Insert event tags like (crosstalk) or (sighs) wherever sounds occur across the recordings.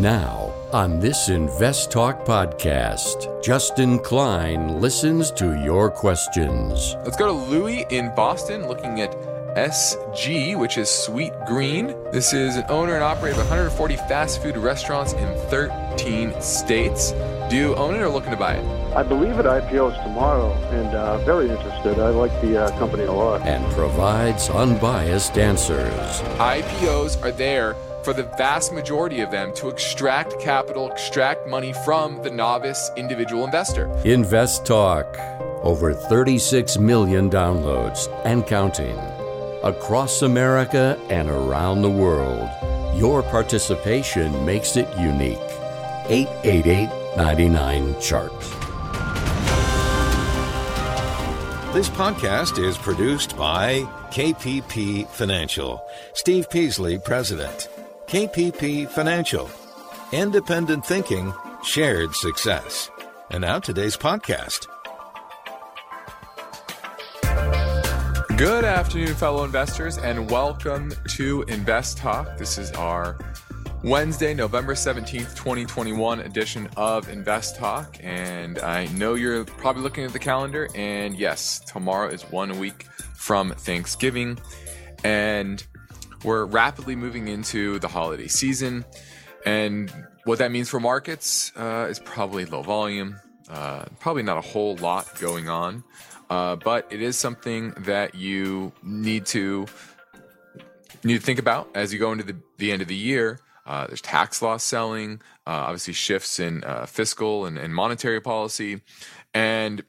Now, on this Invest Talk podcast, Justin Klein listens to your questions. Let's go to Louis in Boston looking at SG, which is Sweet Green. This is an owner and operator of 140 fast food restaurants in 13 states. Do you own it or looking to buy it? I believe it IPOs tomorrow and uh, very interested. I like the uh, company a lot. And provides unbiased answers. IPOs are there for the vast majority of them to extract capital, extract money from the novice individual investor. Invest Talk. Over 36 million downloads and counting. Across America and around the world. Your participation makes it unique. 888 99 Chart. This podcast is produced by KPP Financial. Steve Peasley, President. KPP Financial. Independent thinking, shared success. And now today's podcast. Good afternoon, fellow investors, and welcome to Invest Talk. This is our Wednesday, November 17th, 2021 edition of Invest Talk. And I know you're probably looking at the calendar, and yes, tomorrow is one week from Thanksgiving. And we're rapidly moving into the holiday season. And what that means for markets uh, is probably low volume, uh, probably not a whole lot going on. Uh, but it is something that you need to need to think about as you go into the, the end of the year. Uh, there's tax loss selling, uh, obviously shifts in uh, fiscal and, and, monetary policy, and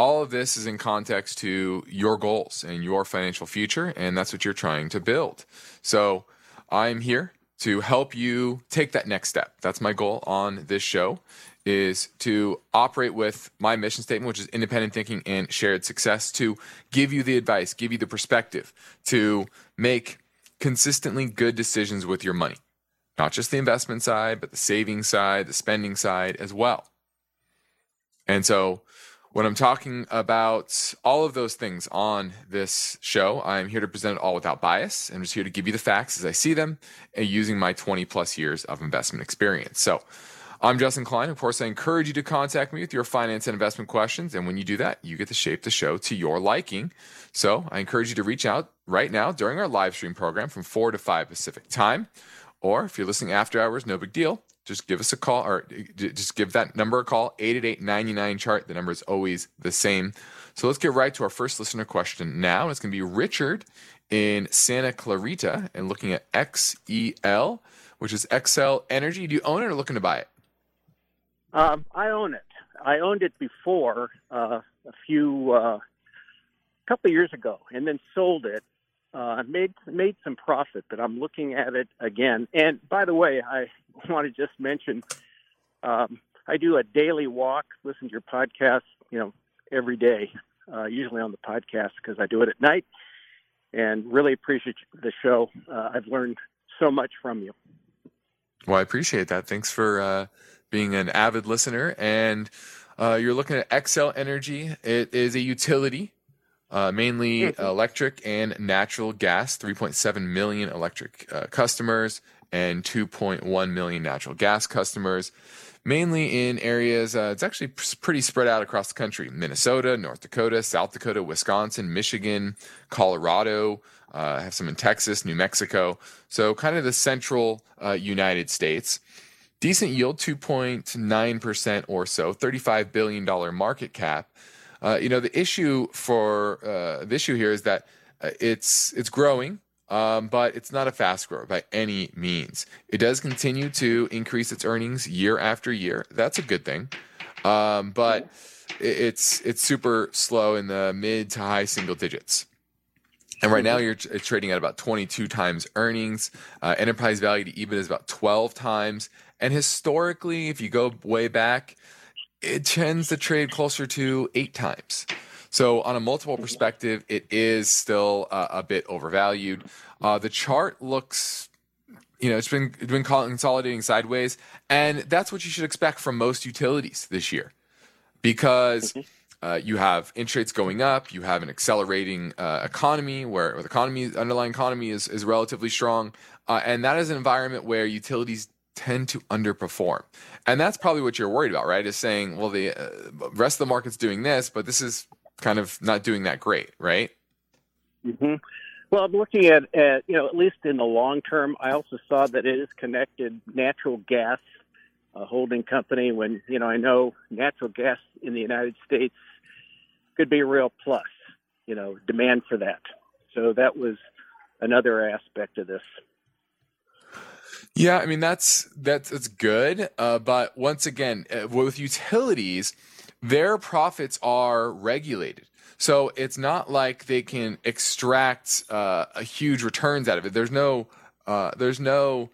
all of this is in context to your goals and your financial future, and that's what you're trying to build. So I'm here to help you take that next step. That's my goal on this show is to operate with my mission statement, which is independent thinking and shared success, to give you the advice, give you the perspective, to make consistently good decisions with your money. Not just the investment side, but the saving side, the spending side as well. And so when I'm talking about all of those things on this show, I'm here to present it all without bias. I'm just here to give you the facts as I see them and using my 20 plus years of investment experience. So I'm Justin Klein. Of course, I encourage you to contact me with your finance and investment questions. And when you do that, you get to shape the show to your liking. So I encourage you to reach out right now during our live stream program from 4 to 5 Pacific time. Or if you're listening after hours, no big deal just give us a call or just give that number a call 888 chart. The number is always the same. So let's get right to our first listener question now. It's going to be richard in santa clarita and looking at xel which is Xcel energy. Do you own it or looking to buy it? Um, i own it. I owned it before uh, a few uh, couple years ago and then sold it uh, made made some profit, but I'm looking at it again. And by the way, I (laughs) want to just mention um, I do a daily walk, listen to your podcast, you know, every day, uh, usually on the podcast because I do it at night, and really appreciate the show. Uh, I've learned so much from you. Well, I appreciate that. Thanks for uh, being an avid listener. And uh, you're looking at Xcel Energy. It is a utility uh, mainly mm-hmm. electric and natural gas, 3.7 million electric uh, customers and 2.1 million natural gas customers, mainly in areas, uh, it's actually pretty spread out across the country Minnesota, North Dakota, South Dakota, Wisconsin, Michigan, Colorado. Uh, have some in Texas, New Mexico. So, kind of the central uh, United States. Decent yield, 2.9% or so, $35 billion market cap. Uh, you know, the issue for uh, the issue here is that uh, it's it's growing, um, but it's not a fast grower by any means. It does continue to increase its earnings year after year. That's a good thing, um, but it's it's super slow in the mid to high single digits. And right now, you're trading at about 22 times earnings. Uh, enterprise value to EBIT is about 12 times. And historically, if you go way back, it tends to trade closer to eight times. So, on a multiple perspective, it is still uh, a bit overvalued. Uh, the chart looks, you know, it's been it's been consolidating sideways, and that's what you should expect from most utilities this year, because mm-hmm. uh, you have interest rates going up, you have an accelerating uh, economy where, the economy underlying economy is is relatively strong, uh, and that is an environment where utilities tend to underperform. And that's probably what you're worried about, right? Is saying, well, the uh, rest of the market's doing this, but this is kind of not doing that great, right? Mm-hmm. Well, I'm looking at, at, you know, at least in the long term, I also saw that it is connected natural gas uh, holding company when, you know, I know natural gas in the United States could be a real plus, you know, demand for that. So that was another aspect of this. Yeah, I mean that's that's that's good, uh, but once again, uh, with utilities, their profits are regulated. So it's not like they can extract uh, a huge returns out of it. There's no uh, there's no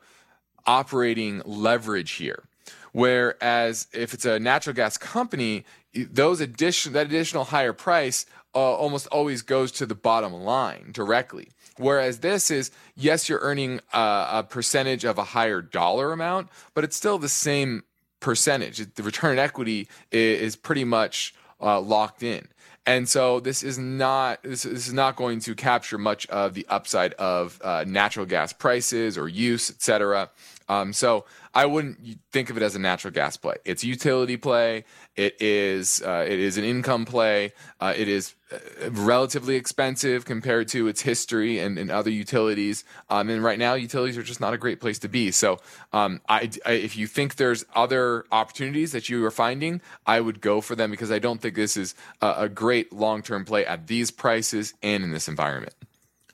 operating leverage here. Whereas if it's a natural gas company, those addition that additional higher price uh, almost always goes to the bottom line directly. Whereas this is, yes, you're earning a, a percentage of a higher dollar amount, but it's still the same percentage. The return on equity is, is pretty much uh, locked in. And so this is not this, this, is not going to capture much of the upside of uh, natural gas prices or use, et cetera. Um, so I wouldn't think of it as a natural gas play. It's utility play. It is uh, it is an income play. Uh, it is uh, relatively expensive compared to its history and, and other utilities. Um, and right now, utilities are just not a great place to be. So, um, I, I, if you think there's other opportunities that you are finding, I would go for them because I don't think this is a, a great long term play at these prices and in this environment.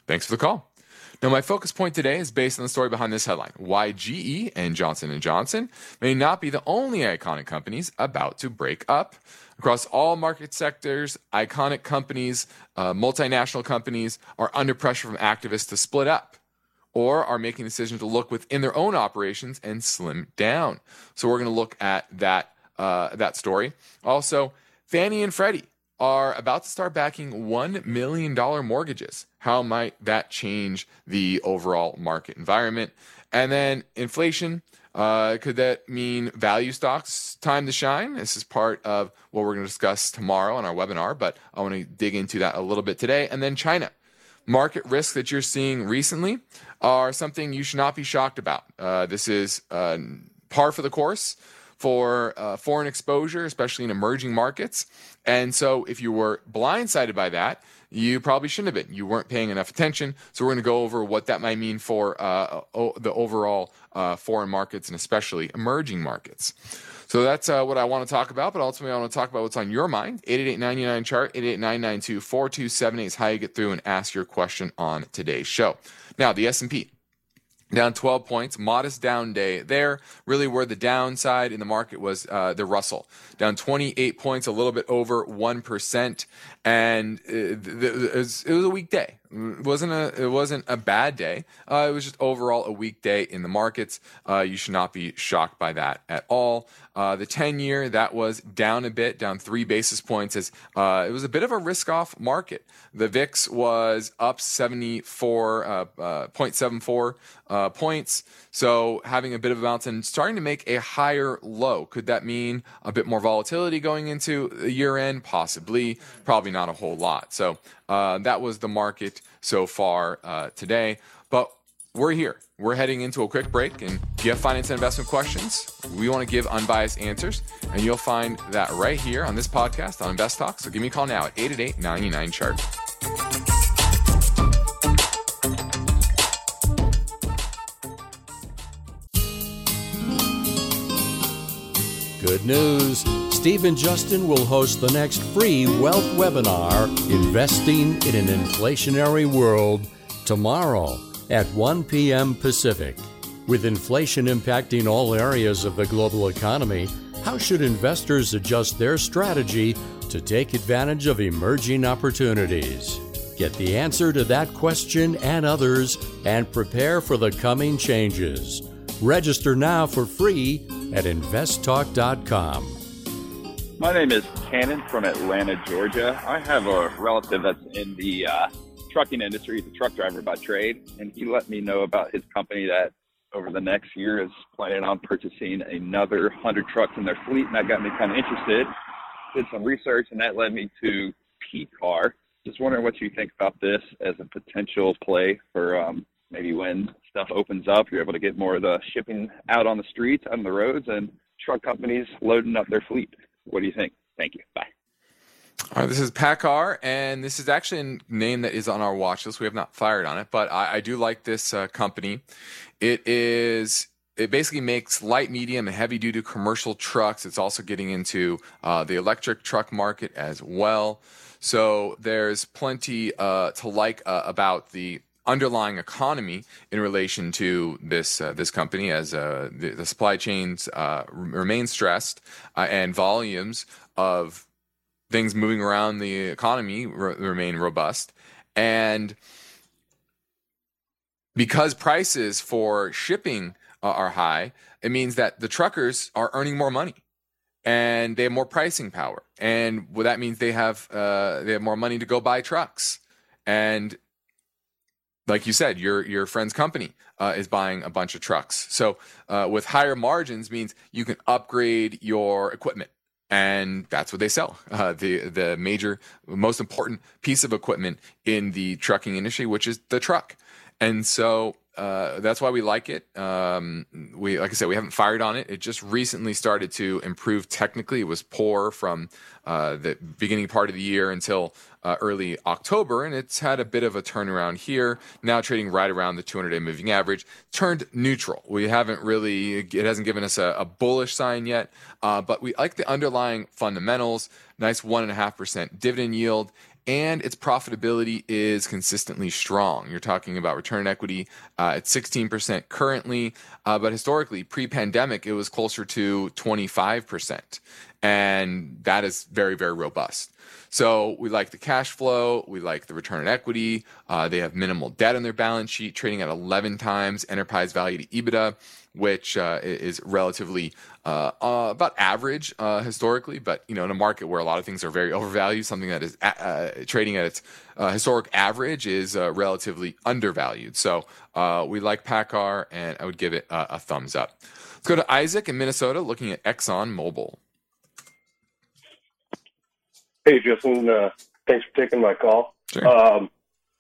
Thanks for the call. Now, my focus point today is based on the story behind this headline: Why GE and Johnson & Johnson may not be the only iconic companies about to break up. Across all market sectors, iconic companies, uh, multinational companies are under pressure from activists to split up or are making decisions to look within their own operations and slim down. So we're going to look at that uh, that story. Also, Fannie and Freddie are about to start backing $1 million mortgages. How might that change the overall market environment? And then inflation. Uh, could that mean value stocks time to shine? This is part of what we're going to discuss tomorrow on our webinar, but I want to dig into that a little bit today. And then China. Market risks that you're seeing recently are something you should not be shocked about. Uh, this is uh, par for the course for uh, foreign exposure, especially in emerging markets. And so, if you were blindsided by that, you probably shouldn't have been. You weren't paying enough attention. So, we're going to go over what that might mean for uh, o- the overall uh, foreign markets and especially emerging markets. So that's uh, what I want to talk about, but ultimately I want to talk about what's on your mind. 888 chart 888 4278 is how you get through and ask your question on today's show. Now, the S&P down 12 points, modest down day there. Really, where the downside in the market was uh, the Russell, down 28 points, a little bit over 1%. And it, it, was, it was a weak day. It wasn't a it wasn't a bad day. Uh, it was just overall a weak day in the markets. Uh, you should not be shocked by that at all. Uh, the 10 year that was down a bit, down three basis points. As uh, it was a bit of a risk off market. The VIX was up 74 0.74 uh, uh, points. So having a bit of a bounce and starting to make a higher low. Could that mean a bit more volatility going into the year end? Possibly. Probably not a whole lot. So uh, that was the market so far uh, today. But we're here. We're heading into a quick break. And if you have finance and investment questions, we want to give unbiased answers. And you'll find that right here on this podcast on Invest Talk. So give me a call now at 888 99 chart. Good news. Steve and Justin will host the next free wealth webinar, Investing in an Inflationary World, tomorrow at 1 p.m. Pacific. With inflation impacting all areas of the global economy, how should investors adjust their strategy to take advantage of emerging opportunities? Get the answer to that question and others and prepare for the coming changes. Register now for free at investtalk.com. My name is Cannon from Atlanta, Georgia. I have a relative that's in the uh, trucking industry. He's a truck driver by trade, and he let me know about his company that over the next year is planning on purchasing another 100 trucks in their fleet, and that got me kind of interested. Did some research, and that led me to P Car. Just wondering what you think about this as a potential play for um, maybe when stuff opens up, you're able to get more of the shipping out on the streets, on the roads, and truck companies loading up their fleet. What do you think? Thank you. Bye. All right, this is PACCAR, and this is actually a name that is on our watch list. We have not fired on it, but I, I do like this uh, company. It is it basically makes light, medium, and heavy duty commercial trucks. It's also getting into uh, the electric truck market as well. So there's plenty uh, to like uh, about the underlying economy in relation to this uh, this company as uh, the, the, supply chains uh, remain stressed and volumes of things moving around the economy remain robust and because prices for shipping uh, are high, it means that the truckers are earning more money and they have more pricing power. And well, that means they have uh, they have more money to go buy trucks. And like you said, your your friend's company uh, is buying a bunch of trucks. So uh, with higher margins means you can upgrade your equipment and that's what they sell. Uh, the the major, most important piece of equipment in the trucking industry, which is the truck, and so uh, that's why we like it. Um, we, like I said, we haven't fired on it. It just recently started to improve technically. It was poor from uh, the beginning part of the year until uh, early October, and it's had a bit of a turnaround here. Now trading right around the 200-day moving average, turned neutral. We haven't really. It hasn't given us a, a bullish sign yet, uh, but we like the underlying fundamentals. Nice one and a half percent dividend yield and its profitability is consistently strong. You're talking about return on equity uh, at 16% currently, uh, but historically, pre pandemic, it was closer to 25%. And that is very, very robust. So we like the cash flow, we like the return on equity. Uh, they have minimal debt on their balance sheet, trading at 11 times enterprise value to EBITDA which uh, is relatively uh, uh, about average uh, historically, but you know, in a market where a lot of things are very overvalued, something that is uh, trading at its historic average is relatively undervalued. So we like PACCAR, and I would give it a thumbs up. Let's go to Isaac in Minnesota, looking at Exxon Mobil. Hey, Justin. thanks for taking my call. Sure. Um,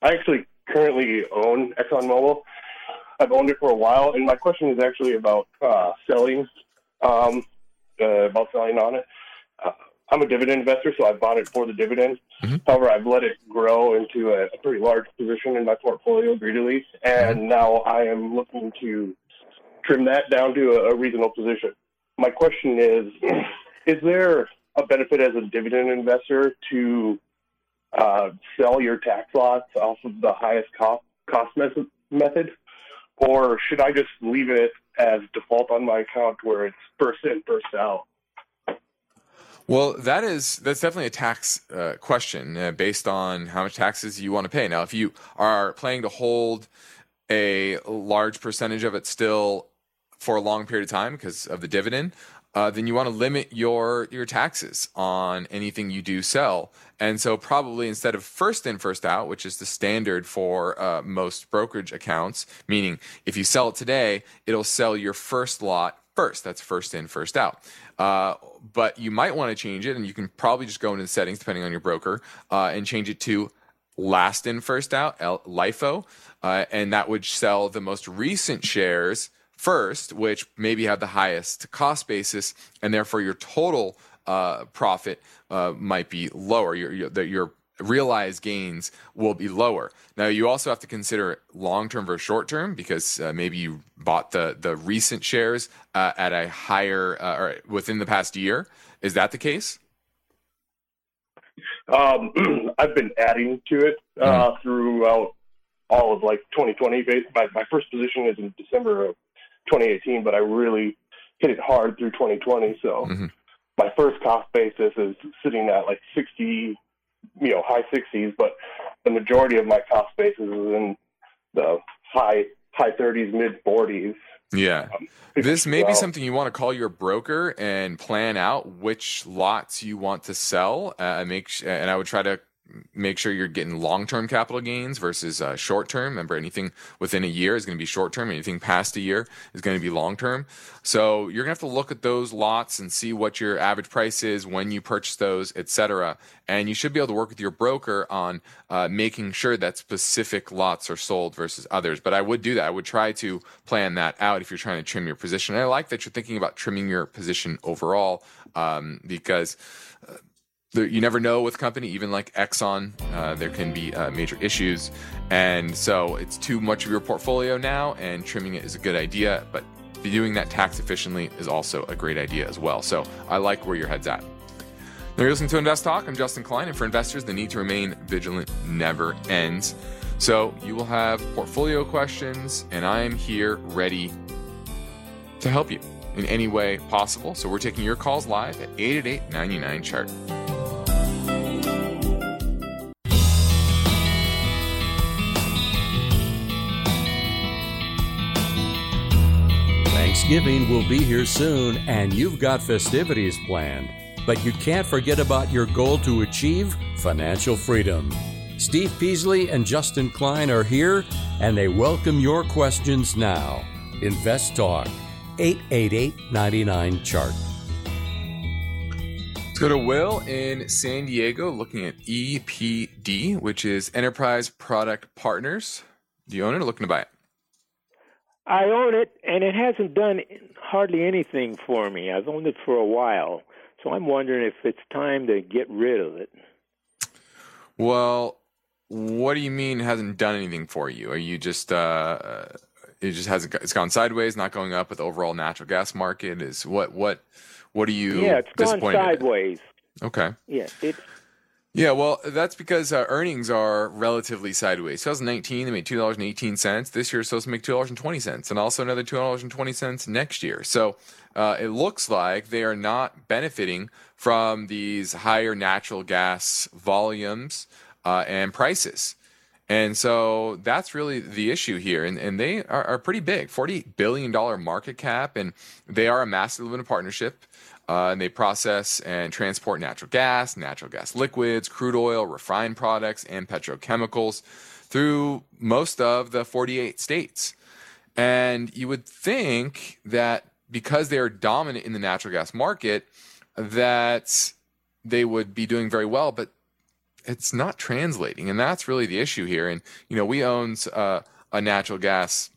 I actually currently own Exxon Mobil. I've owned it for a while, and my question is actually about uh, selling, um, uh, about selling on it. Uh, I'm a dividend investor, so I bought it for the dividend. Mm-hmm. However, I've let it grow into a, a, pretty large position in my portfolio greedily, and mm-hmm. now I am looking to trim that down to a, a reasonable position. My question is: Is there a benefit as a dividend investor to uh, sell your tax lots off of the highest cost cost method? or should I just leave it as default on my account where it's first in, first out? Well, that is that's definitely a tax uh, question uh, based on how much taxes you want to pay. Now, if you are planning to hold a large percentage of it still for a long period of time because of the dividend, uh, then you want to limit your your taxes on anything you do sell. And so, probably instead of first in, first out, which is the standard for uh, most brokerage accounts, meaning if you sell it today, it'll sell your first lot first. That's first in, first out. Uh, but you might want to change it, and you can probably just go into the settings, depending on your broker, uh, and change it to last in, first out, LIFO, uh, and that would sell the most recent shares first, which maybe have the highest cost basis, and therefore your total uh, profit uh, might be lower. Your, your, your realized gains will be lower. Now, you also have to consider long term versus short term because uh, maybe you bought the the recent shares uh, at a higher uh, or within the past year. Is that the case? Um, (clears throat) I've been adding to it uh, mm-hmm. throughout all of like 2020. My, my first position is in December of 2018, but I really hit it hard through 2020. So mm-hmm. my first cost basis is sitting at like 60, you know, high 60s, but the majority of my cost basis is in the high high 30s, mid 40s. Yeah. Um, this may be something you want to call your broker and plan out which lots you want to sell. Uh, make and I would try to make sure you're getting long term capital gains versus uh, short term. Remember, anything within a year is going to be short term, anything past a year is going to be long term. So you're going to have to look at those lots and see what your average price is when you purchase those, etc. And you should be able to work with your broker on uh, making sure that specific lots are sold versus others. But I would do that. I would try to plan that out if you're trying to trim your position. And I like that you're thinking about trimming your position overall um, because you never know with company, even like Exxon, uh, there can be uh, major issues. And so it's too much of your portfolio now, and trimming it is a good idea. But doing that tax efficiently is also a great idea as well. So I like where your head's at. Now you're listening to Invest Talk. I'm Justin Klein, and for investors, the need to remain vigilant never ends. So you will have portfolio questions, and I am here ready to help you in any way possible. So we're taking your calls live at 888 99 chart. Thanksgiving will be here soon, and you've got festivities planned. But you can't forget about your goal to achieve financial freedom. Steve Peasley and Justin Klein are here, and they welcome your questions now. Invest Talk, 888 99 Chart. Let's go to Will in San Diego looking at EPD, which is Enterprise Product Partners. The you own it or looking to buy it? I own it, and it hasn't done hardly anything for me. I've owned it for a while, so I'm wondering if it's time to get rid of it. Well, what do you mean hasn't done anything for you? Are you just uh, it just hasn't it's gone sideways, not going up with the overall natural gas market? Is what what what are you? Yeah, it's gone sideways. Okay. Yeah, it's yeah, well, that's because uh, earnings are relatively sideways. 2019, they made two dollars and eighteen cents. This year, it's supposed to make two dollars and twenty cents, and also another two dollars and twenty cents next year. So uh, it looks like they are not benefiting from these higher natural gas volumes uh, and prices. And so that's really the issue here. And, and they are, are pretty big $40 billion market cap, and they are a master limited partnership. Uh, and they process and transport natural gas, natural gas liquids, crude oil, refined products, and petrochemicals through most of the 48 states. And you would think that because they are dominant in the natural gas market, that they would be doing very well, but it's not translating, and that's really the issue here. And you know, we own uh, a natural gas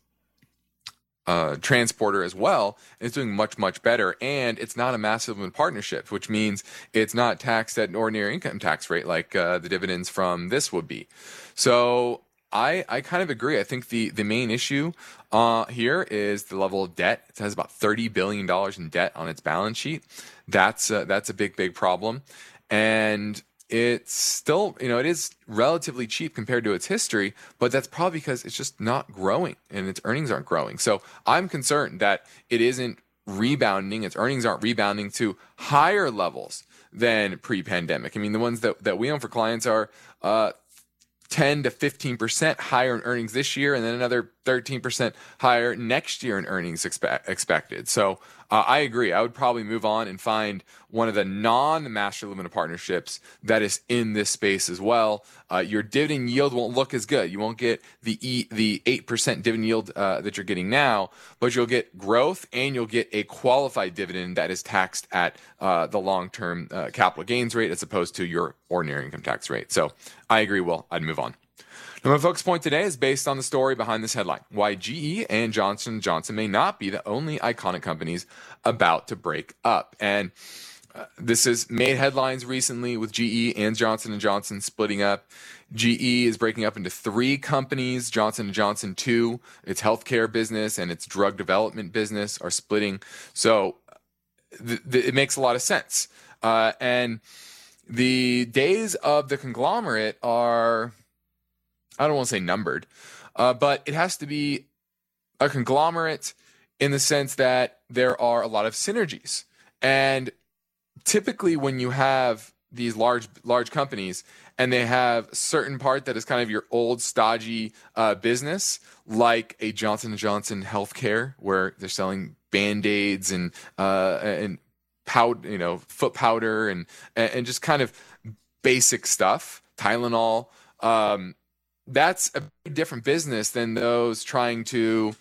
uh, transporter as well. It's doing much, much better. And it's not a massive partnership, which means it's not taxed at an ordinary income tax rate like uh, the dividends from this would be. So I, I kind of agree. I think the, the main issue uh, here is the level of debt. It has about $30 billion in debt on its balance sheet. That's, that's a big, big problem. And it's still, you know, it is relatively cheap compared to its history, but that's probably because it's just not growing and its earnings aren't growing. So I'm concerned that it isn't rebounding, its earnings aren't rebounding to higher levels than pre pandemic. I mean, the ones that, that we own for clients are uh, 10 to 15% higher in earnings this year and then another 13% higher next year in earnings expe- expected. So uh, I agree. I would probably move on and find one of the non master limited partnerships that is in this space as well. Uh, your dividend yield won't look as good. You won't get the e- the 8% dividend yield uh, that you're getting now, but you'll get growth and you'll get a qualified dividend that is taxed at uh, the long term uh, capital gains rate as opposed to your ordinary income tax rate. So I agree, Will. I'd move on. Now, my focus point today is based on the story behind this headline: why GE and Johnson Johnson may not be the only iconic companies about to break up. And uh, this has made headlines recently with GE and Johnson and Johnson splitting up. GE is breaking up into three companies. Johnson and Johnson, two, its healthcare business and its drug development business are splitting. So th- th- it makes a lot of sense. Uh, and the days of the conglomerate are I don't want to say numbered, uh, but it has to be a conglomerate in the sense that there are a lot of synergies. And typically, when you have these large large companies and they have certain part that is kind of your old stodgy uh, business, like a Johnson & Johnson healthcare, where they're selling band aids and uh, and powder, you know, foot powder and and just kind of basic stuff Tylenol. Um, that's a different business than those trying to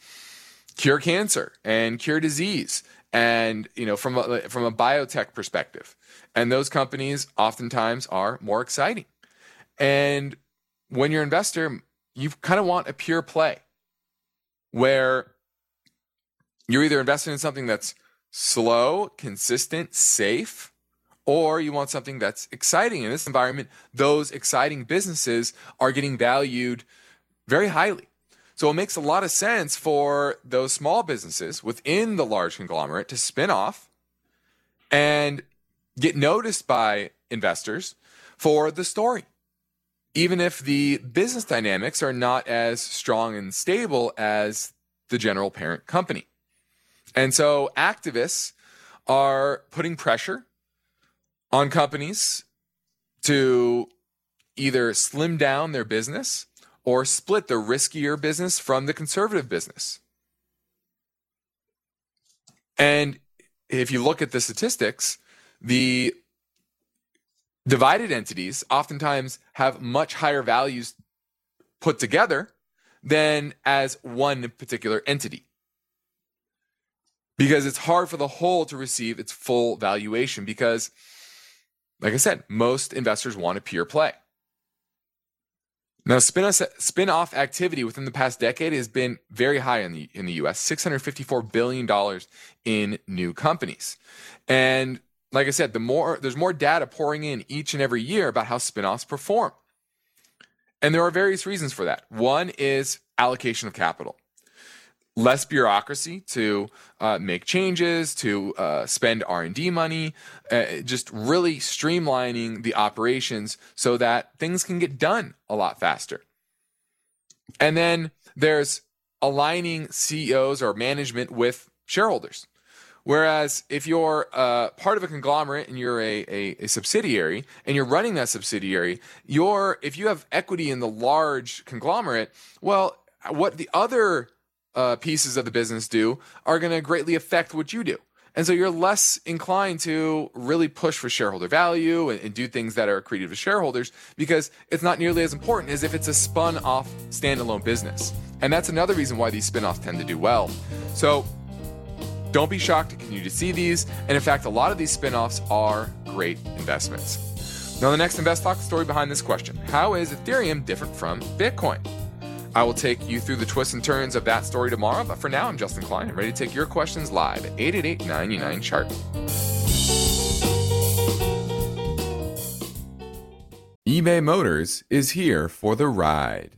cure cancer and cure disease and you know from a, from a biotech perspective. And those companies oftentimes are more exciting. And when you're an investor you kind of want a pure play where you're either investing in something that's slow consistent safe or you want something that's exciting in this environment those exciting businesses are getting valued very highly so it makes a lot of sense for those small businesses within the large conglomerate to spin off and get noticed by investors for the story. Even if the business dynamics are not as strong and stable as the general parent company. And so activists are putting pressure on companies to either slim down their business or split the riskier business from the conservative business. And if you look at the statistics, the divided entities oftentimes have much higher values put together than as one particular entity. Because it's hard for the whole to receive its full valuation because, like I said, most investors want a pure play. Now, spin off activity within the past decade has been very high in the in the U.S. Six hundred fifty four billion dollars in new companies, and like I said, the more there's more data pouring in each and every year about how spin-offs perform, and there are various reasons for that. One is allocation of capital less bureaucracy to uh, make changes, to uh, spend R&D money, uh, just really streamlining the operations so that things can get done a lot faster. And then there's aligning CEOs or management with shareholders. Whereas if you're uh, part of a conglomerate and you're a, a, a, subsidiary and you're running that subsidiary, you're if you have equity in the large conglomerate, well, what the other uh, pieces of the business do are going to greatly affect what you do. And so you're less inclined to really push for shareholder value and, and, do things that are accretive to shareholders because it's not nearly as important as if it's a spun off standalone business. And that's another reason why these spin offs tend to do well. So don't be shocked to continue to see these. And in fact, a lot of these spin offs are great investments. Now, the next Invest Talk story behind this question How is Ethereum different from Bitcoin? I will take you through the twists and turns of that story tomorrow, but for now, I'm Justin Klein ready to take your questions live at 888 99 Chart. eBay Motors is here for the ride.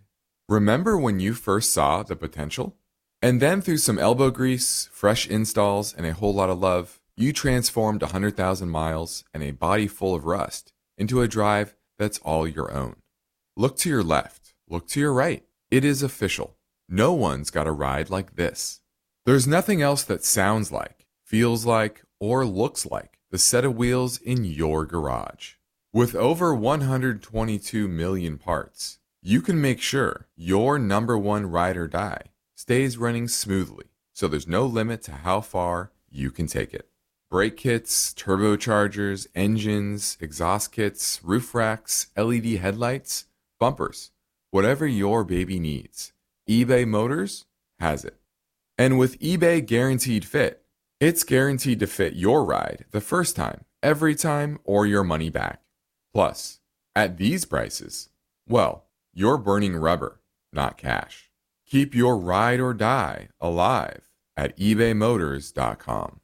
Remember when you first saw the potential? And then through some elbow grease, fresh installs, and a whole lot of love, you transformed 100,000 miles and a body full of rust into a drive that's all your own. Look to your left, look to your right. It is official. No one's got a ride like this. There's nothing else that sounds like, feels like, or looks like the set of wheels in your garage. With over 122 million parts, you can make sure your number one ride or die stays running smoothly, so there's no limit to how far you can take it. Brake kits, turbochargers, engines, exhaust kits, roof racks, LED headlights, bumpers Whatever your baby needs, eBay Motors has it. And with eBay Guaranteed Fit, it's guaranteed to fit your ride the first time, every time, or your money back. Plus, at these prices, well, you're burning rubber, not cash. Keep your ride or die alive at ebaymotors.com.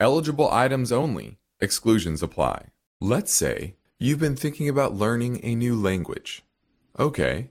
Eligible items only, exclusions apply. Let's say you've been thinking about learning a new language. Okay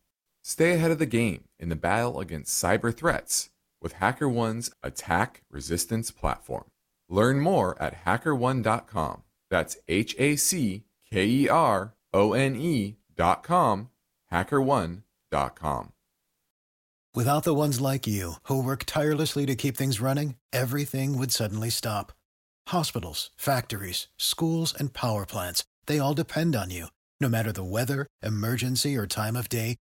Stay ahead of the game in the battle against cyber threats with HackerOne's attack resistance platform. Learn more at hackerone.com. That's H A C K E R O N E.com, hackerone.com. Without the ones like you, who work tirelessly to keep things running, everything would suddenly stop. Hospitals, factories, schools, and power plants, they all depend on you. No matter the weather, emergency, or time of day,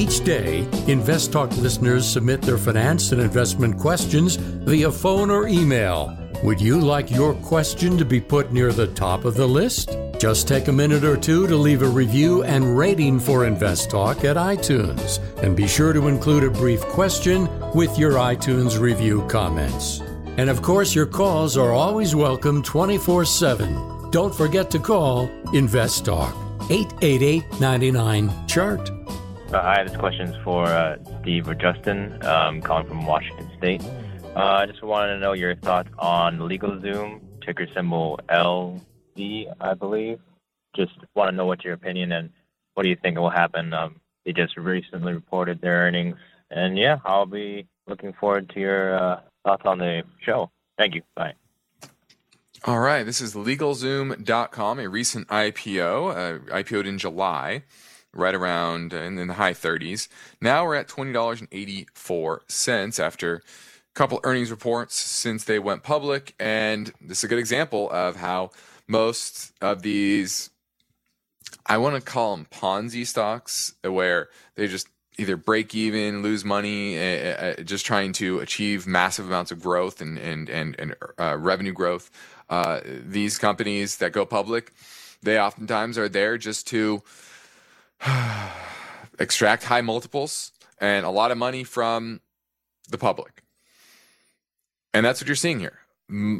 Each day, Invest Talk listeners submit their finance and investment questions via phone or email. Would you like your question to be put near the top of the list? Just take a minute or two to leave a review and rating for Invest Talk at iTunes, and be sure to include a brief question with your iTunes review comments. And of course, your calls are always welcome 24 7. Don't forget to call Invest Talk 888 99 Chart. Uh, hi, this question is for uh, Steve or Justin, um, calling from Washington State. Uh, I just wanted to know your thoughts on LegalZoom, ticker symbol LZ, I believe. Just want to know what's your opinion and what do you think will happen? Um, they just recently reported their earnings, and yeah, I'll be looking forward to your uh, thoughts on the show. Thank you. Bye. All right, this is LegalZoom.com, a recent IPO, uh, IPO'd in July, right around uh, in, in the high 30s. Now we're at $20.84 after a couple earnings reports since they went public, and this is a good example of how most of these I want to call them Ponzi stocks, where they just either break even, lose money, uh, uh, just trying to achieve massive amounts of growth and and and, and uh, revenue growth. Uh, these companies that go public, they oftentimes are there just to (sighs) extract high multiples and a lot of money from the public. And that's what you're seeing here.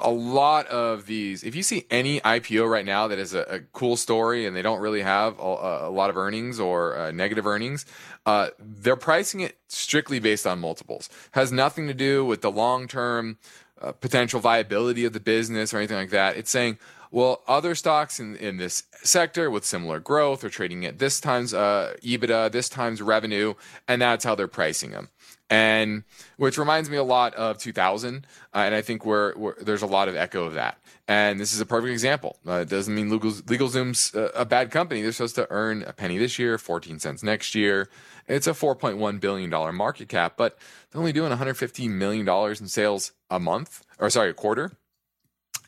A lot of these, if you see any IPO right now that is a, a cool story and they don't really have a, a lot of earnings or uh, negative earnings, uh, they're pricing it strictly based on multiples. Has nothing to do with the long term uh, potential viability of the business or anything like that. It's saying, well, other stocks in, in this sector with similar growth are trading at this times uh, EBITDA, this times revenue, and that's how they're pricing them. And which reminds me a lot of 2000, uh, and I think we're, we're, there's a lot of echo of that. And this is a perfect example. Uh, it doesn't mean Legal, LegalZoom's a, a bad company. They're supposed to earn a penny this year, 14 cents next year. It's a $4.1 billion market cap, but they're only doing $150 million in sales a month, or sorry, a quarter.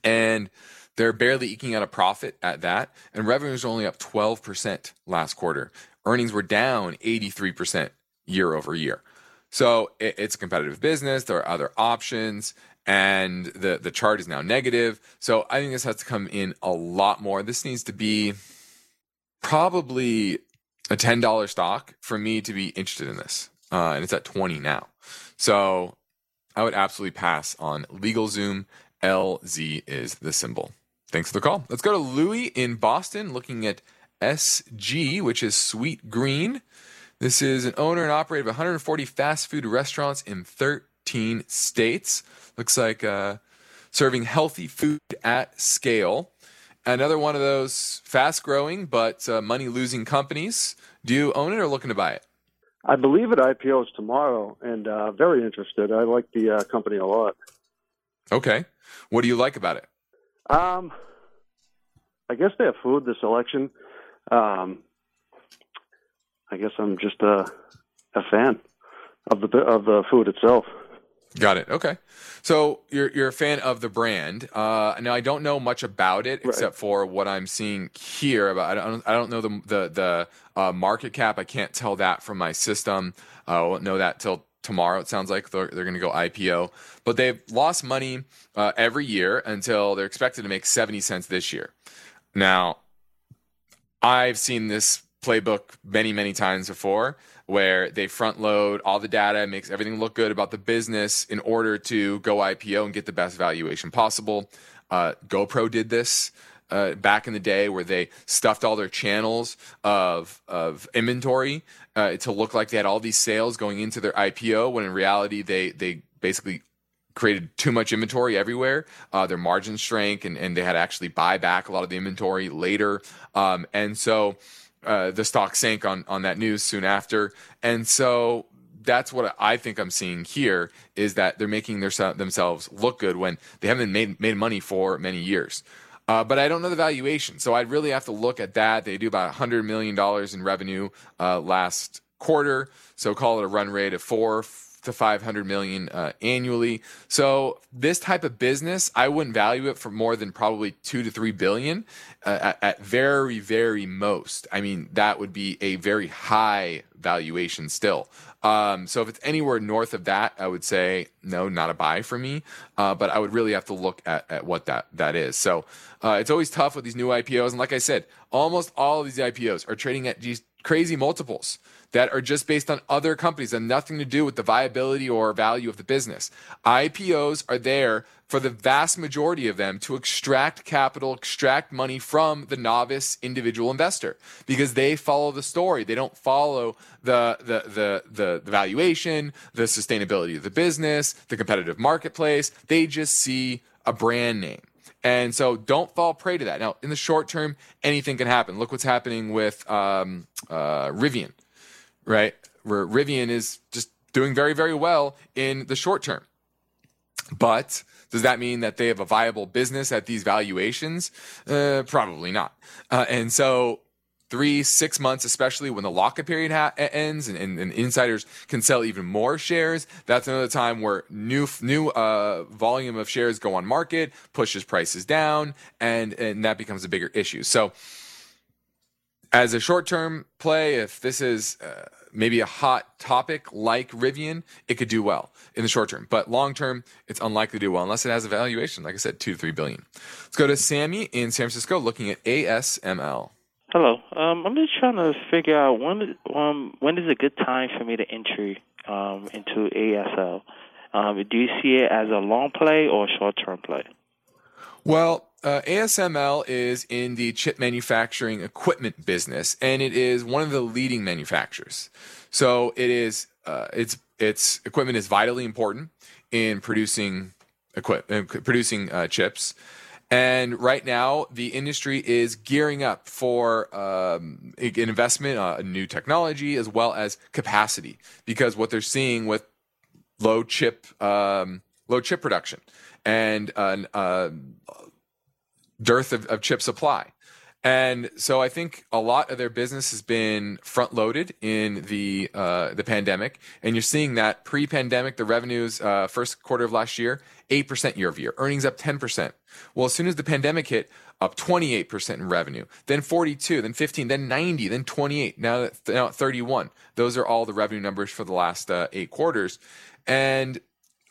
And they're barely eking out a profit at that. And revenues are only up 12% last quarter. Earnings were down 83% year over year. So it, it's a competitive business. There are other options and the the chart is now negative. So I think this has to come in a lot more. This needs to be probably a ten dollar stock for me to be interested in this, uh, and it's at twenty now. So I would absolutely pass on LegalZoom. LZ is the symbol. Thanks for the call. Let's go to Louis in Boston, looking at SG, which is Sweetgreen. This is an owner and operator of 140 fast food restaurants in 13 states. Looks like uh, serving healthy food at scale. Another one of those fast growing but uh, money losing companies. Do you own it or looking to buy it? I believe it IPOs tomorrow and uh, very interested. I like the uh, company a lot. Okay. What do you like about it? Um, I guess they have food, this election. Um, I guess I'm just a, a fan of the of the food itself. Got it. Okay. So you're you're a fan of the brand. Uh, now I don't know much about it except for what I'm seeing here. About I don't I don't know the the the uh, market cap. I can't tell that from my system. Uh, I won't know that till tomorrow. It sounds like they're, they're going to go IPO, but they've lost money uh, every year until they're expected to make seventy cents this year. Now, I've seen this playbook many many times before where they front load all the data, makes everything look good about the business in order to go IPO and get the best valuation possible. Uh, GoPro did this. Uh, back in the day, where they stuffed all their channels of of inventory uh, to look like they had all these sales going into their IPO, when in reality they they basically created too much inventory everywhere. Uh, their margins shrank, and, and they had to actually buy back a lot of the inventory later. Um, and so uh, the stock sank on on that news soon after, and so that's what I think I'm seeing here is that they're making their, themselves look good when they haven't made made money for many years. Uh, but I don't know the valuation, so I'd really have to look at that. They do about 100 million dollars in revenue uh, last quarter, so call it a run rate of four to 500 million uh, annually. So this type of business, I wouldn't value it for more than probably two to three billion uh, at, at, very, very most. I mean, that would be a very high valuation still. Um, so if it's anywhere north of that, I would say no, not a buy for me. Uh, but I would really have to look at, at what that that is. So uh, it's always tough with these new IPOs, and like I said, almost all of these IPOs are trading at these crazy multiples that are just based on other companies and nothing to do with the viability or value of the business. IPOs are there for the vast majority of them to extract capital, extract money from the novice individual investor because they follow the story. They don't follow the, the, the, the, the valuation, the sustainability of the business, the competitive marketplace. They just see a brand name. And so don't fall prey to that. Now, in the short term, anything can happen. Look what's happening with um, uh, Rivian right? Where Rivian is just doing very, very well in the short term. But does that mean that they have a viable business at these valuations? Uh, probably not. Uh, and so, three, six months, especially when the lockup period ha- ends and, and, and, insiders can sell even more shares, that's another time where new new uh, volume of shares go on market, pushes prices down, and, and that becomes a bigger issue. So, as a short term play, if this is uh, maybe a hot topic like Rivian, it could do well in the short term. But long term, it's unlikely to do well unless it has a valuation, like I said, two to three billion. Let's go to Sammy in San Francisco looking at ASML. Hello. Um, I'm just trying to figure out when um, when is a good time for me to enter um, into ASL. Um, do you see it as a long play or short term play? Well, uh, ASML is in the chip manufacturing equipment business, and it is one of the leading manufacturers. So it is uh, its its equipment is vitally important in producing equip, producing uh, chips. And right now, the industry is gearing up for um, an investment, uh, new technology, as well as capacity, because what they're seeing with low chip, um, low chip production and an uh, dearth of, of chip supply. And so I think a lot of their business has been front loaded in the uh, the pandemic, and you're seeing that pre-pandemic, the revenues uh, first quarter of last year, eight percent year over year, earnings up ten percent. Well, as soon as the pandemic hit, up 28% in revenue, then 42, then 15, then 90, then 28, now, now 31. Those are all the revenue numbers for the last uh, eight quarters. And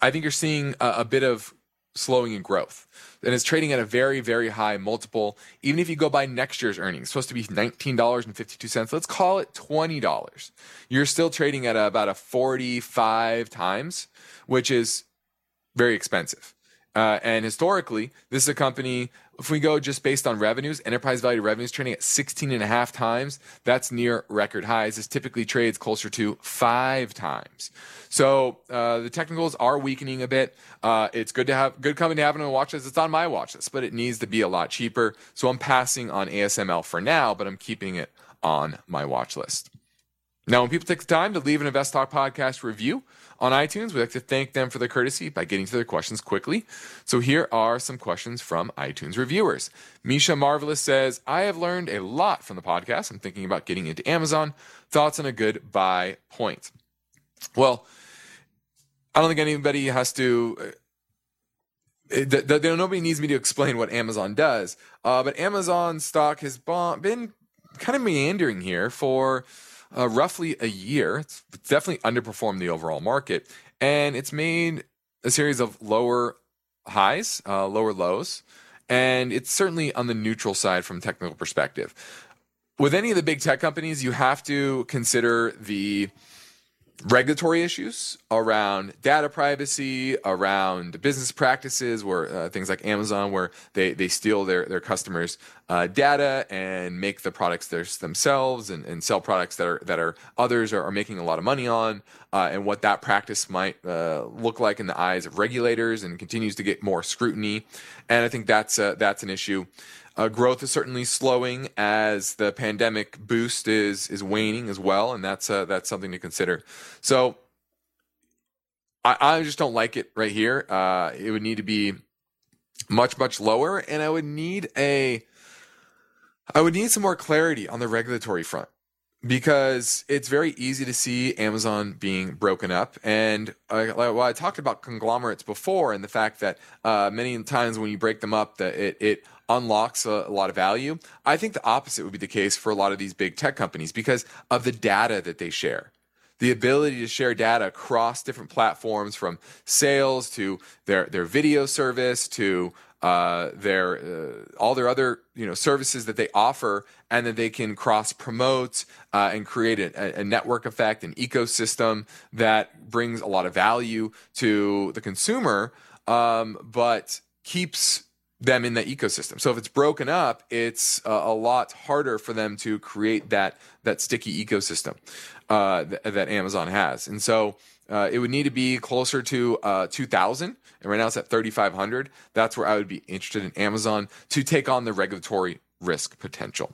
I think you're seeing a, a bit of slowing in growth. And it's trading at a very, very high multiple. Even if you go by next year's earnings, supposed to be $19.52. Let's call it $20. You're still trading at a, about a 45 times, which is very expensive. Uh, and historically, this is a company, if we go just based on revenues, enterprise value revenues trading at 16 and a half times, that's near record highs. This typically trades closer to five times. So uh, the technicals are weakening a bit. Uh, it's good to have good company to have on a watch list. It's on my watch list, but it needs to be a lot cheaper. So I'm passing on ASML for now, but I'm keeping it on my watch list. Now, when people take the time to leave an Invest Talk podcast review, on iTunes. We'd like to thank them for their courtesy by getting to their questions quickly. So here are some questions from iTunes reviewers. Misha Marvelous says, I have learned a lot from the podcast. I'm thinking about getting into Amazon. Thoughts on a good buy point? Well, I don't think anybody has to. Uh, nobody needs me to explain what Amazon does, uh, but Amazon stock has been kind of meandering here for uh, roughly a year. It's definitely underperformed the overall market, and it's made a series of lower highs, uh, lower lows, and it's certainly on the neutral side from a technical perspective. With any of the big tech companies, you have to consider the regulatory issues around data privacy, around business practices, where uh, things like Amazon, where they, they steal their, their customers' uh, data and make the products theirs themselves and, and sell products that are that are others are, are making a lot of money on, uh, and what that practice might uh, look like in the eyes of regulators, and continues to get more scrutiny. And I think that's uh, that's an issue. Uh, growth is certainly slowing as the pandemic boost is is waning as well, and that's uh, that's something to consider. So I, I just don't like it right here. Uh, it would need to be much much lower, and I would need a I would need some more clarity on the regulatory front because it's very easy to see Amazon being broken up. And uh, well, I talked about conglomerates before, and the fact that uh, many times when you break them up, that it, it unlocks a, a, lot of value. I think the opposite would be the case for a lot of these big tech companies because of the data that they share. The ability to share data across different platforms from sales to their, their video service to uh, their uh, all their other you know services that they offer, and that they can cross promote uh, and create a, a, network effect, an ecosystem that brings a lot of value to the consumer, um, but keeps them in the ecosystem. So if it's broken up, it's a, a lot harder for them to create that that sticky ecosystem uh, th- that Amazon has. And so uh, it would need to be closer to uh, 2,000, and right now it's at 3,500. That's where I would be interested in Amazon to take on the regulatory risk potential.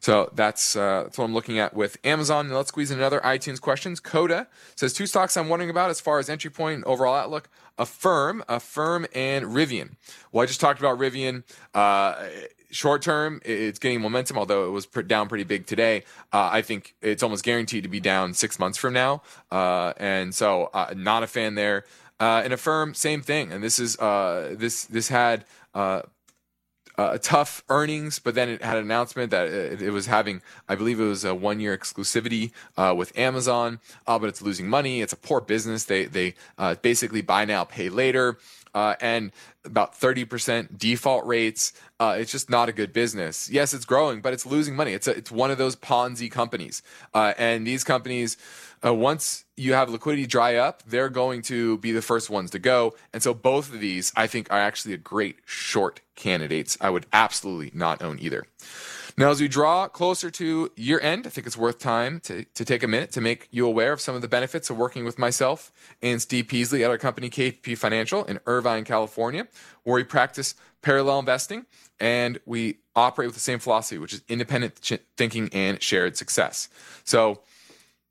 So that's uh, that's what I'm looking at with Amazon. Now let's squeeze in another iTunes questions. Coda says two stocks I'm wondering about as far as entry point and overall outlook. Affirm, Affirm, and Rivian. Well, I just talked about Rivian. Uh, short term, it's getting momentum, although it was down pretty big today. Uh, I think it's almost guaranteed to be down six months from now. Uh, and so, uh, not a fan there. Uh, and Affirm, same thing. And this is uh, this this had uh, tough earnings, but then it had an announcement that it, it was having, I believe it was a one year exclusivity uh, with Amazon, uh, but it's losing money. It's a poor business. They they uh, basically buy now, pay later. Uh, and about 30% default rates. Uh, it's just not a good business. Yes, it's growing, but it's losing money. It's a, it's one of those Ponzi companies, and these companies uh, once you have liquidity dry up, they're going to be the first ones to go. And so both of these, I think, are actually a great short candidates. I would absolutely not own either. Now, as we draw closer to year end, I think it's worth time to, to take a minute to make you aware of some of the benefits of working with myself and Steve Peasley at our company, KPP Financial, in Irvine, California, where we practice parallel investing and we operate with the same philosophy, which is independent thinking and shared success. So,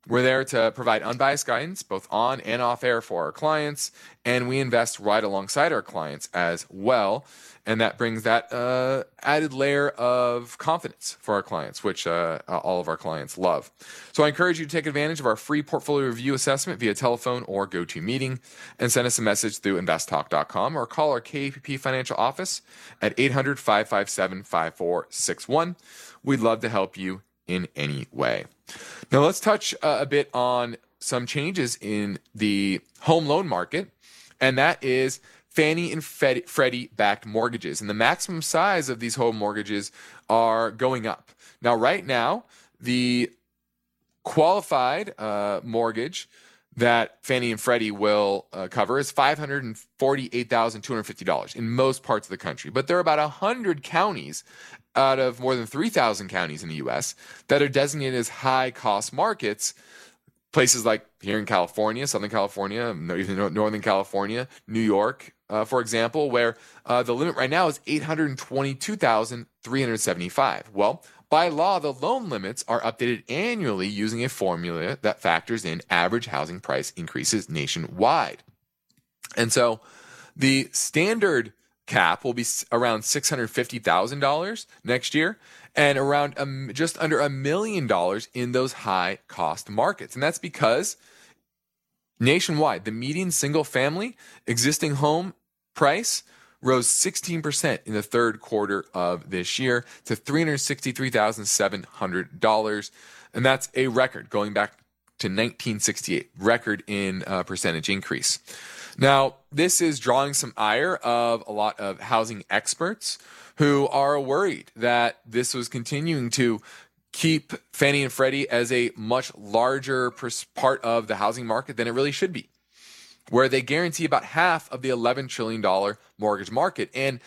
we're there to provide unbiased guidance, both on and off air, for our clients, and we invest right alongside our clients as well. And that brings that uh, added layer of confidence for our clients, which uh, all of our clients love. So I encourage you to take advantage of our free portfolio review assessment via telephone or GoToMeeting and send us a message through investtalk.com or call our KPP financial office at 800 557 5461. We'd love to help you in any way. Now, let's touch uh, a bit on some changes in the home loan market, and that is Fannie and Freddie backed mortgages. And the maximum size of these home mortgages are going up. Now, right now, the qualified uh, mortgage that Fannie and Freddie will uh, cover is $548,250 in most parts of the country. But there are about 100 counties out of more than 3,000 counties in the US that are designated as high cost markets. Places like here in California, Southern California, even Northern California, New York, uh, for example, where uh, the limit right now is 822,375. Well, by law, the loan limits are updated annually using a formula that factors in average housing price increases nationwide. And so the standard cap will be around $650,000 next year and around um, just under a million dollars in those high cost markets. And that's because nationwide, the median single family existing home price rose 16% in the third quarter of this year to $363,700. And that's a record going back to 1968, record in uh, percentage increase. Now, this is drawing some ire of a lot of housing experts who are worried that this was continuing to keep Fannie and Freddie as a much larger part of the housing market than it really should be, where they guarantee about half of the $11 trillion mortgage market. And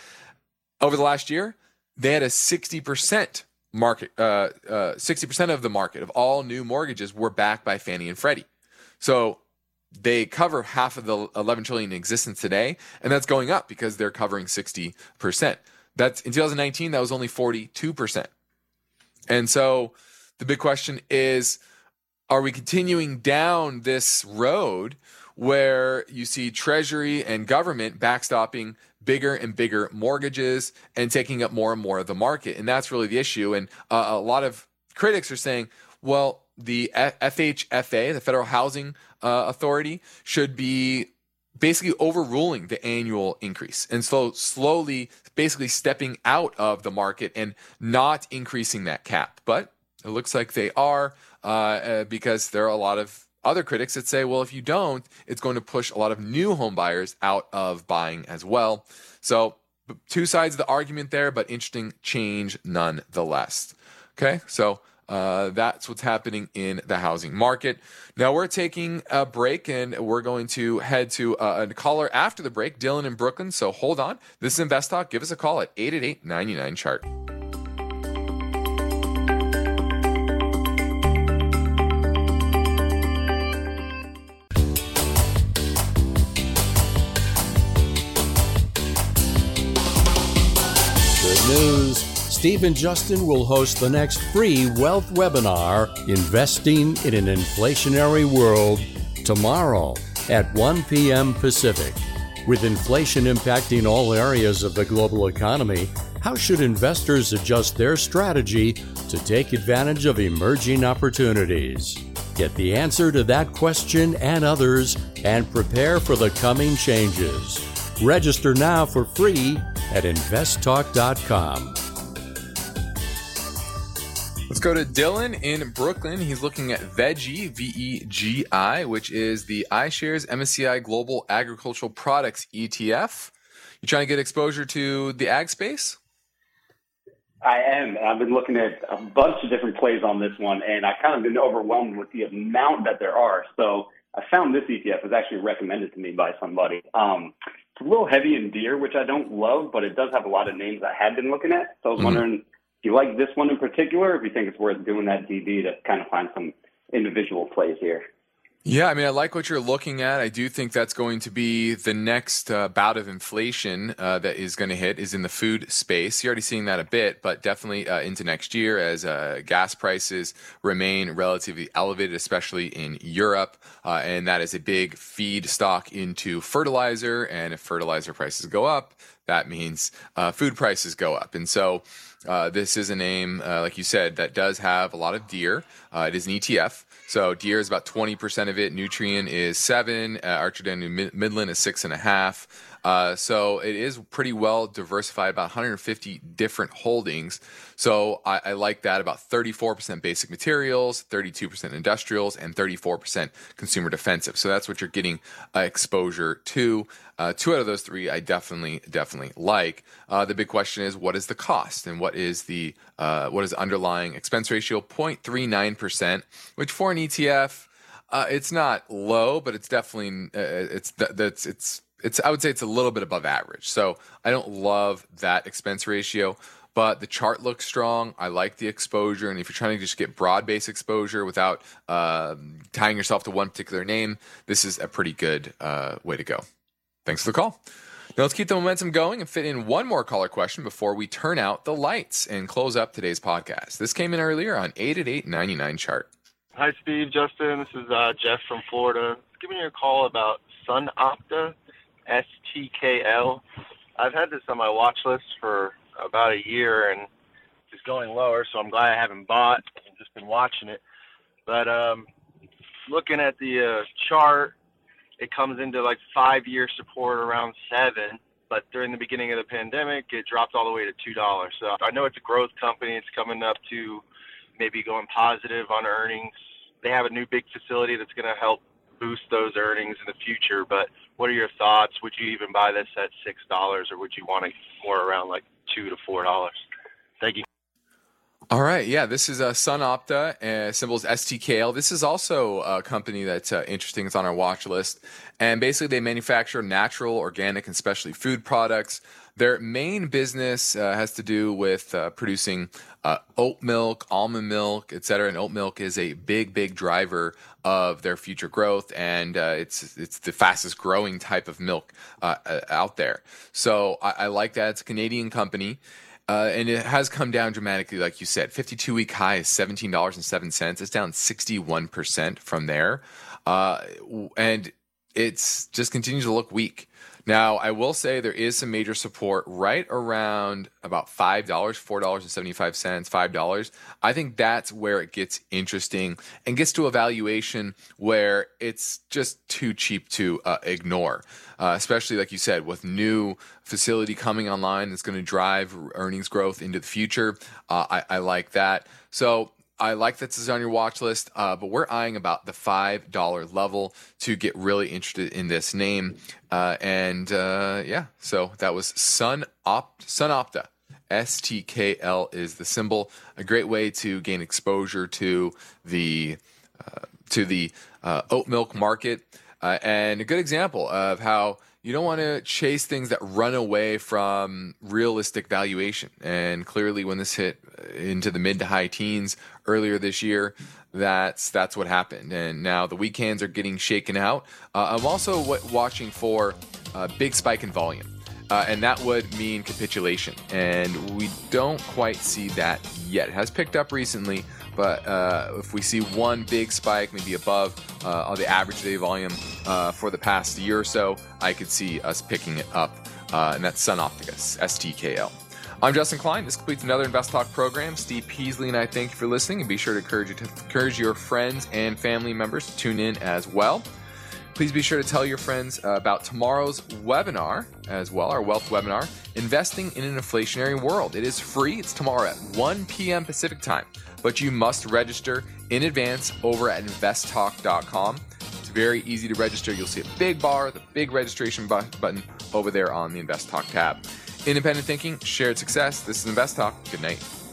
over the last year, they had a 60% market, uh, uh, 60% of the market of all new mortgages were backed by Fannie and Freddie. So they cover half of the 11 trillion in existence today, and that's going up because they're covering 60%. That's in 2019, that was only 42%. And so the big question is are we continuing down this road where you see Treasury and government backstopping bigger and bigger mortgages and taking up more and more of the market? And that's really the issue. And uh, a lot of critics are saying, well, the FHFA, the Federal Housing uh, Authority, should be basically overruling the annual increase and so slowly basically stepping out of the market and not increasing that cap. But it looks like they are uh, uh, because there are a lot of other critics that say, well, if you don't, it's going to push a lot of new home buyers out of buying as well. So, two sides of the argument there, but interesting change nonetheless. Okay, so uh, that's what's happening in the housing market. Now we're taking a break and we're going to head to uh, a caller after the break, Dylan in Brooklyn. So hold on. This is Invest Talk. Give us a call at 888 99 chart. Steve and Justin will host the next free wealth webinar, Investing in an Inflationary World, tomorrow at 1 p.m. Pacific. With inflation impacting all areas of the global economy, how should investors adjust their strategy to take advantage of emerging opportunities? Get the answer to that question and others and prepare for the coming changes. Register now for free at investtalk.com. Let's go to Dylan in Brooklyn. He's looking at Vegi, V E G I, which is the iShares MSCI Global Agricultural Products ETF. You trying to get exposure to the ag space? I am. I've been looking at a bunch of different plays on this one, and I've kind of been overwhelmed with the amount that there are. So I found this ETF was actually recommended to me by somebody. Um, it's a little heavy in Deere, which I don't love, but it does have a lot of names I had been looking at. So I was mm-hmm. wondering do you like this one in particular, if you think it's worth doing that DD to kind of find some individual plays here? Yeah, I mean, I like what you're looking at. I do think that's going to be the next uh, bout of inflation uh, that is going to hit is in the food space. You're already seeing that a bit, but definitely uh, into next year as uh, gas prices remain relatively elevated, especially in Europe, uh, and that is a big feed stock into fertilizer. And if fertilizer prices go up, that means uh, food prices go up, and so. This is a name, like you said, that does have a lot of Deere. it is an ETF. So Deere is about 20% of it. Nutrien is seven. Uh, Archer Midland is six and a half. Uh, so it is pretty well diversified, about 150 different holdings. So I, I like that about 34% basic materials, 32% industrials, and 34% consumer defensive. So that's what you're getting uh, exposure to. Uh, two out of those three I definitely definitely like. Uh, the big question is what is the cost and what is the uh, what is underlying expense ratio? 0.39 percent, which for an ETF. Uh, it's not low, but it's definitely uh, it's that's it's it's I would say it's a little bit above average. So I don't love that expense ratio, but the chart looks strong. I like the exposure, and if you're trying to just get broad base exposure without uh, tying yourself to one particular name, this is a pretty good uh, way to go. Thanks for the call. Now let's keep the momentum going and fit in one more caller question before we turn out the lights and close up today's podcast. This came in earlier on 888 chart. Hi, Steve, Justin. This is uh, Jeff from Florida. Giving you a call about SunOpta. STKL. I've had this on my watch list for about a year and it's going lower, so I'm glad I haven't bought and just been watching it. But um, looking at the uh, chart, it comes into like five year support around seven. But during the beginning of the pandemic, it dropped all the way to two dollars. So I know it's a growth company. It's coming up to maybe going positive on earnings. They have a new big facility that's going to help boost those earnings in the future. But what are your thoughts? Would you even buy this at six dollars, or would you want it more around like two to four dollars? Thank you. All right, yeah, this is uh, SunOpta, uh, symbols STKL. This is also a company that's uh, interesting. It's on our watch list, and basically they manufacture natural, organic, and specialty food products. Their main business uh, has to do with uh, producing uh, oat milk, almond milk, et cetera. And oat milk is a big, big driver of their future growth, and uh, it's it's the fastest growing type of milk uh, uh, out there. So I, I, like that. It's a Canadian company. Uh, and it has come down dramatically, like you said. 52 week high is $17.07. It's down 61% from there. Uh, and it's just continues to look weak. Now, I will say there is some major support right around about $5, $4.75, $5. I think that's where it gets interesting and gets to a valuation where it's just too cheap to uh, ignore, uh, especially like you said, with new facility coming online that's going to drive earnings growth into the future. Uh, I, I like that. So I like that this is on your watch list, uh, but we're eyeing about the $5 level to get really interested in this name. Uh, and uh, yeah, so that was Sun, Op- SunOpta. STKL is the symbol. A great way to gain exposure to the uh, to the uh, oat milk market, uh, and a good example of how you don't want to chase things that run away from realistic valuation. And clearly, when this hit into the mid to high teens earlier this year, that's that's what happened. And now the weak hands are getting shaken out. Uh, I'm also watching for a big spike in volume. Uh, and that would mean capitulation. And we don't quite see that yet. It has picked up recently, but uh, if we see one big spike, maybe above uh, the average day volume uh, for the past year or so, I could see us picking it up. Uh, and that's Sun Opticus, STKL. I'm Justin Klein. This completes another Invest Talk program. Steve Peasley and I thank you for listening, and be sure to encourage you to encourage your friends and family members to tune in as well. Please be sure to tell your friends uh, about tomorrow's webinar as well, our wealth webinar, Investing in an Inflationary World. It is free. It's tomorrow at 1 p.m. Pacific time, but you must register in advance over at investtalk.com. It's very easy to register. You'll see a big bar, the big registration bu- button over there on the Invest Talk tab. Independent thinking, shared success. This is Invest Talk. Good night.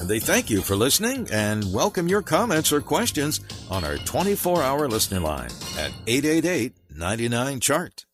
And they thank you for listening and welcome your comments or questions on our 24 hour listening line at 888 99 Chart.